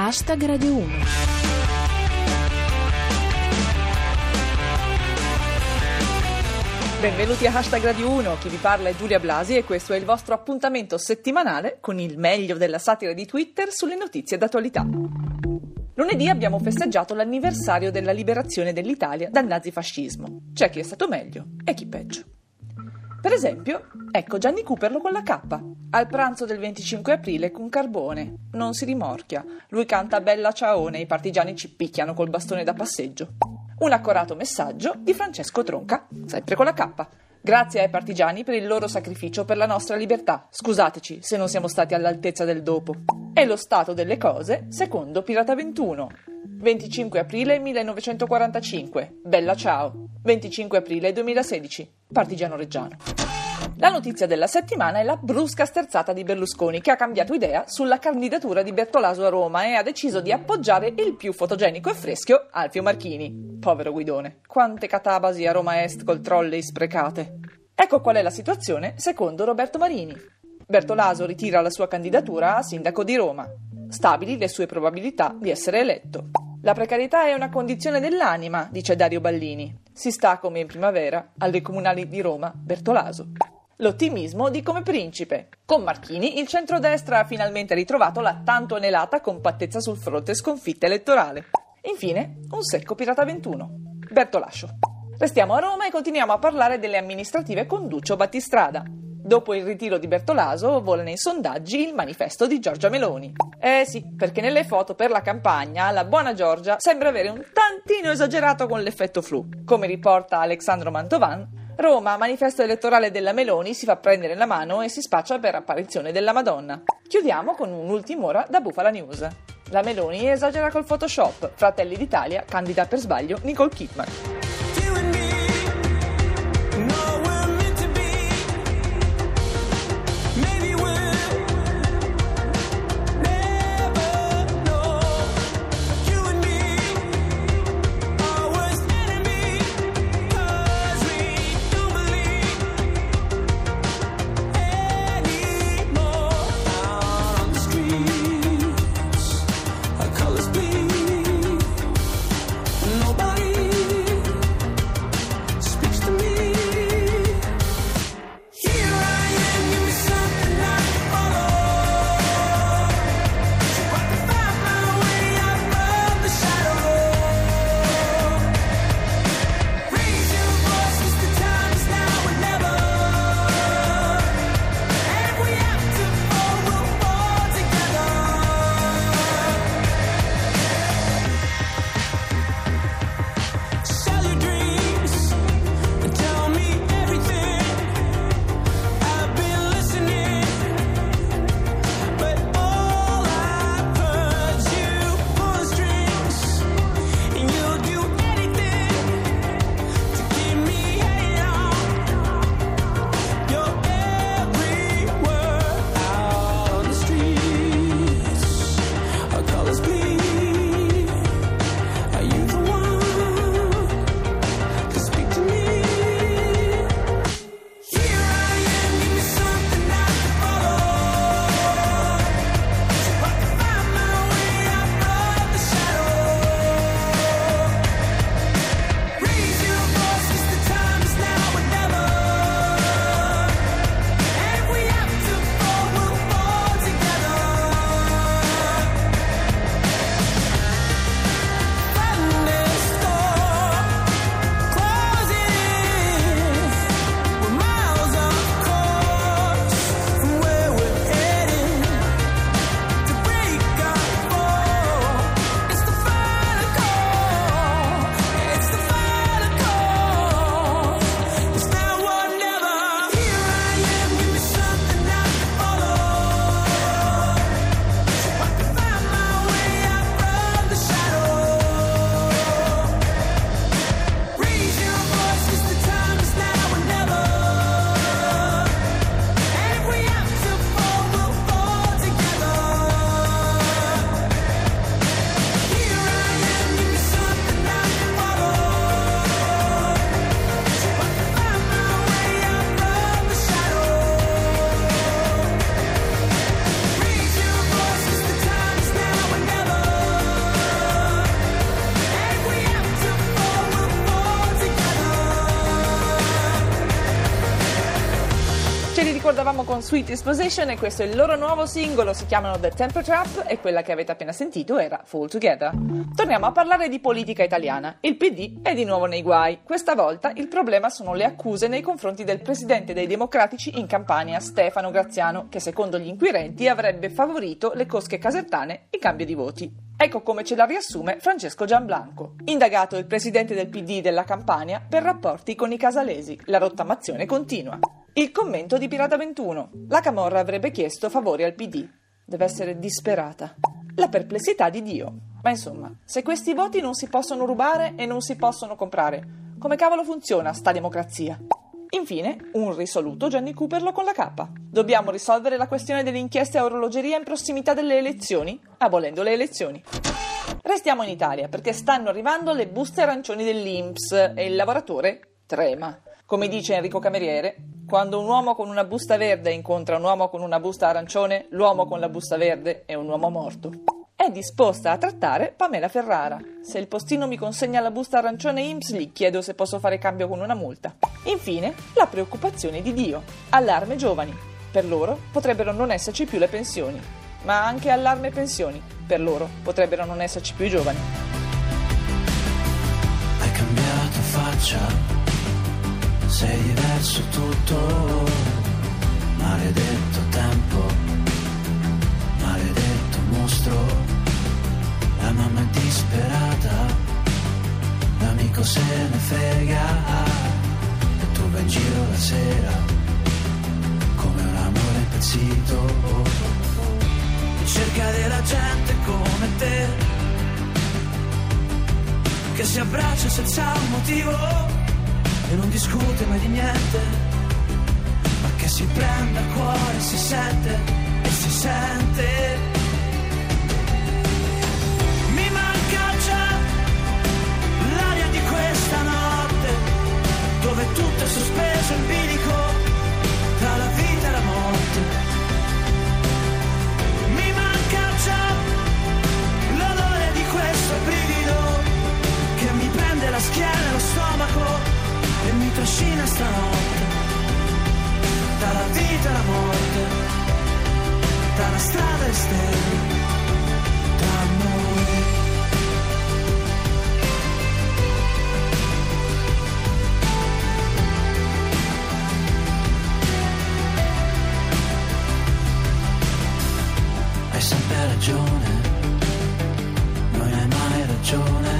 Hashtag Radio 1. Benvenuti a Hashtag Radio 1, chi vi parla è Giulia Blasi e questo è il vostro appuntamento settimanale con il meglio della satira di Twitter sulle notizie d'attualità. Lunedì abbiamo festeggiato l'anniversario della liberazione dell'Italia dal nazifascismo. C'è chi è stato meglio e chi peggio. Per esempio, ecco Gianni Cooperlo con la K. Al pranzo del 25 aprile con Carbone. Non si rimorchia. Lui canta Bella Ciaone e i partigiani ci picchiano col bastone da passeggio. Un accorato messaggio di Francesco Tronca, sempre con la K. Grazie ai partigiani per il loro sacrificio per la nostra libertà. Scusateci se non siamo stati all'altezza del dopo. È lo stato delle cose secondo Pirata 21. 25 aprile 1945. Bella ciao. 25 aprile 2016. Partigiano Reggiano. La notizia della settimana è la brusca sterzata di Berlusconi che ha cambiato idea sulla candidatura di Bertolaso a Roma e ha deciso di appoggiare il più fotogenico e freschio Alfio Marchini. Povero Guidone, quante catabasi a Roma Est col trolley sprecate. Ecco qual è la situazione secondo Roberto Marini. Bertolaso ritira la sua candidatura a sindaco di Roma. Stabili le sue probabilità di essere eletto. La precarietà è una condizione dell'anima, dice Dario Ballini. Si sta come in primavera alle comunali di Roma Bertolaso. L'ottimismo di come principe. Con Marchini il centrodestra ha finalmente ritrovato la tanto anelata compattezza sul fronte sconfitta elettorale. Infine, un secco Pirata 21. Bertolascio. Restiamo a Roma e continuiamo a parlare delle amministrative con Duccio Battistrada. Dopo il ritiro di Bertolaso vola nei sondaggi il manifesto di Giorgia Meloni. Eh sì, perché nelle foto per la campagna la buona Giorgia sembra avere un tantino esagerato con l'effetto flu. Come riporta Alexandro Mantovan, Roma, manifesto elettorale della Meloni, si fa prendere la mano e si spaccia per apparizione della Madonna. Chiudiamo con un'ultima ora da Bufala News. La Meloni esagera col Photoshop. Fratelli d'Italia candida per sbaglio Nicole Kidman. Siamo con Sweet Disposition e questo è il loro nuovo singolo, si chiamano The Temper Trap e quella che avete appena sentito era Fall Together. Torniamo a parlare di politica italiana. Il PD è di nuovo nei guai. Questa volta il problema sono le accuse nei confronti del presidente dei democratici in Campania, Stefano Graziano, che secondo gli inquirenti avrebbe favorito le cosche casertane in cambio di voti. Ecco come ce la riassume Francesco Gianblanco, indagato il presidente del PD della Campania per rapporti con i casalesi. La rottamazione continua. Il commento di Pirata 21. La Camorra avrebbe chiesto favori al PD. Deve essere disperata. La perplessità di Dio. Ma insomma, se questi voti non si possono rubare e non si possono comprare, come cavolo funziona sta democrazia? Infine, un risoluto Gianni Cooperlo con la K. Dobbiamo risolvere la questione delle inchieste a orologeria in prossimità delle elezioni, abolendo le elezioni. Restiamo in Italia perché stanno arrivando le buste arancioni dell'Inps e il lavoratore trema. Come dice Enrico Cameriere, quando un uomo con una busta verde incontra un uomo con una busta arancione, l'uomo con la busta verde è un uomo morto è disposta a trattare Pamela Ferrara. Se il postino mi consegna la busta arancione IMSS, gli chiedo se posso fare cambio con una multa. Infine, la preoccupazione di Dio. Allarme giovani. Per loro potrebbero non esserci più le pensioni. Ma anche allarme pensioni. Per loro potrebbero non esserci più i giovani. Hai cambiato faccia, sei diverso tutto, maledetto tempo, maledetto mostro la mamma è disperata, l'amico se ne frega e tu vai in giro la sera come un amore impazzito. Cerca della gente come te che si abbraccia senza un motivo e non discute mai di niente. Ma che si prende a cuore, si sente e si sente ragione, non hai mai ragione,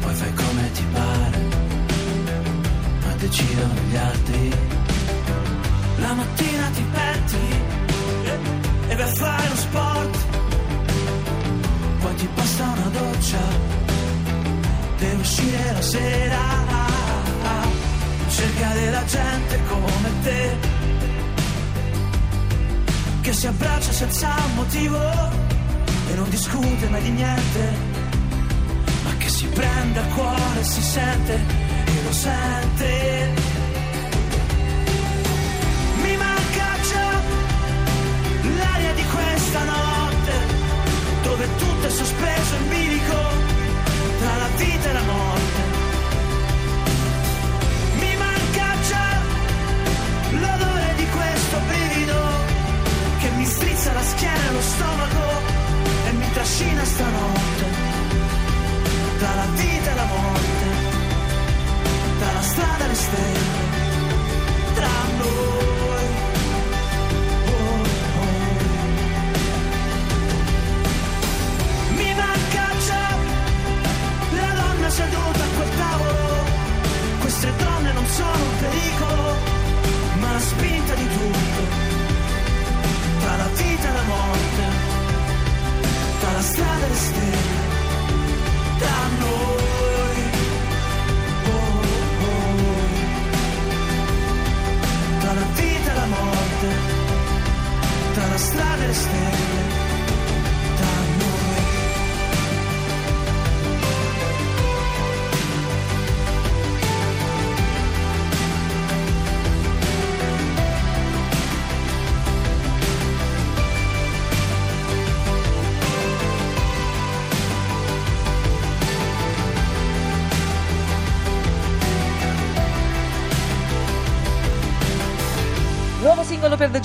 poi fai come ti pare, ma decidono gli altri. La mattina ti petti e vai a fare lo sport, poi ti basta una doccia, devi uscire la sera, cerca della gente come te si abbraccia senza motivo e non discute mai di niente, ma che si prende a cuore, si sente e lo sente. Mi manca già l'aria di questa notte, dove tutto è sospeso in bilico tra la vita e la morte.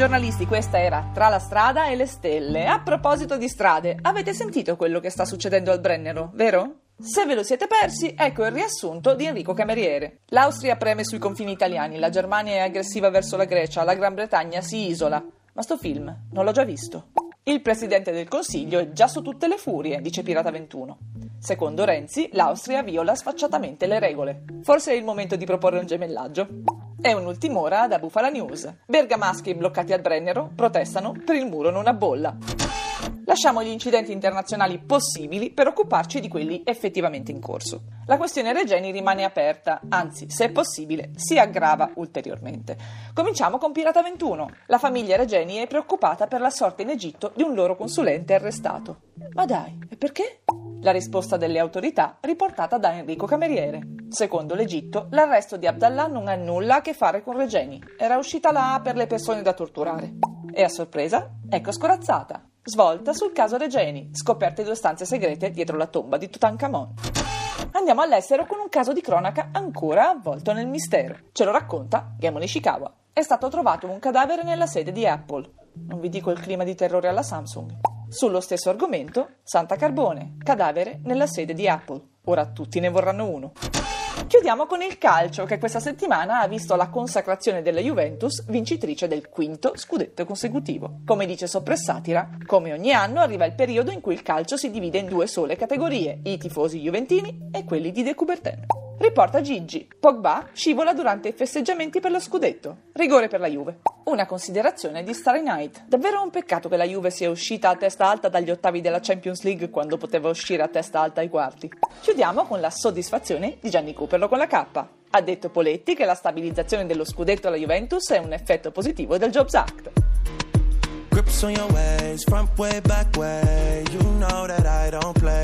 Giornalisti, questa era Tra la strada e le stelle. A proposito di strade, avete sentito quello che sta succedendo al Brennero, vero? Se ve lo siete persi, ecco il riassunto di Enrico Cameriere. L'Austria preme sui confini italiani, la Germania è aggressiva verso la Grecia, la Gran Bretagna si isola. Ma sto film non l'ho già visto. Il presidente del Consiglio è già su tutte le furie, dice Pirata 21. Secondo Renzi, l'Austria viola sfacciatamente le regole. Forse è il momento di proporre un gemellaggio. È un'ultim'ora da Bufala News. Bergamaschi bloccati al Brennero protestano per il muro non a bolla. Lasciamo gli incidenti internazionali possibili per occuparci di quelli effettivamente in corso. La questione Regeni rimane aperta, anzi, se è possibile, si aggrava ulteriormente. Cominciamo con Pirata 21. La famiglia Regeni è preoccupata per la sorte in Egitto di un loro consulente arrestato. Ma dai, e perché? La risposta delle autorità riportata da Enrico Cameriere. Secondo l'Egitto, l'arresto di Abdallah non ha nulla a che fare con Regeni. Era uscita là per le persone da torturare. E a sorpresa, ecco scorazzata. Svolta sul caso Regeni, scoperte due stanze segrete dietro la tomba di Tutankhamon. Andiamo all'estero con un caso di cronaca ancora avvolto nel mistero. Ce lo racconta Gemon Ishikawa. È stato trovato un cadavere nella sede di Apple. Non vi dico il clima di terrore alla Samsung. Sullo stesso argomento, Santa Carbone, cadavere nella sede di Apple. Ora tutti ne vorranno uno. Chiudiamo con il calcio, che questa settimana ha visto la consacrazione della Juventus vincitrice del quinto scudetto consecutivo. Come dice Soppressatira, come ogni anno arriva il periodo in cui il calcio si divide in due sole categorie, i tifosi juventini e quelli di De Coubertin. Riporta Gigi. Pogba scivola durante i festeggiamenti per lo scudetto. Rigore per la Juve. Una considerazione di Starry Night. Davvero un peccato che la Juve sia uscita a testa alta dagli ottavi della Champions League quando poteva uscire a testa alta ai quarti. Chiudiamo con la soddisfazione di Gianni Cooperlo con la K. Ha detto Poletti che la stabilizzazione dello scudetto alla Juventus è un effetto positivo del Jobs Act. Grips on your ways, front way, back way. You know that I don't play.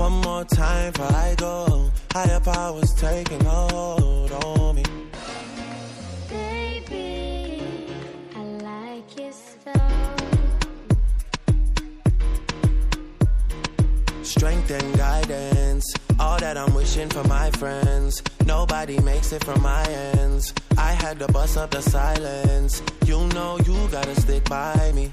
One more time before I go. Higher powers taking a hold on me. Baby, I like. Strength and guidance. All that I'm wishing for my friends. Nobody makes it from my ends. I had to bust up the silence. You know you gotta stick by me.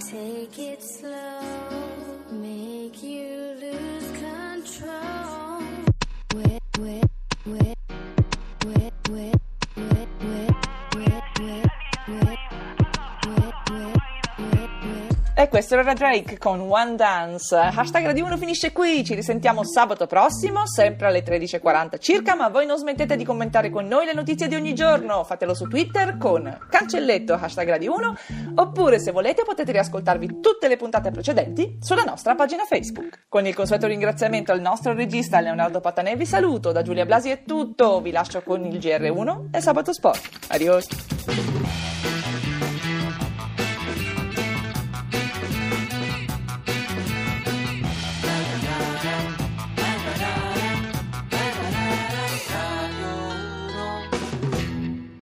Take it slow, questo era Drake con One Dance. Hashtag Radio 1 finisce qui, ci risentiamo sabato prossimo, sempre alle 13.40 circa, ma voi non smettete di commentare con noi le notizie di ogni giorno. Fatelo su Twitter con cancelletto hashtag Radio 1, oppure se volete potete riascoltarvi tutte le puntate precedenti sulla nostra pagina Facebook. Con il consueto ringraziamento al nostro regista Leonardo Patanè vi saluto, da Giulia Blasi è tutto, vi lascio con il GR1 e Sabato Sport. Adios!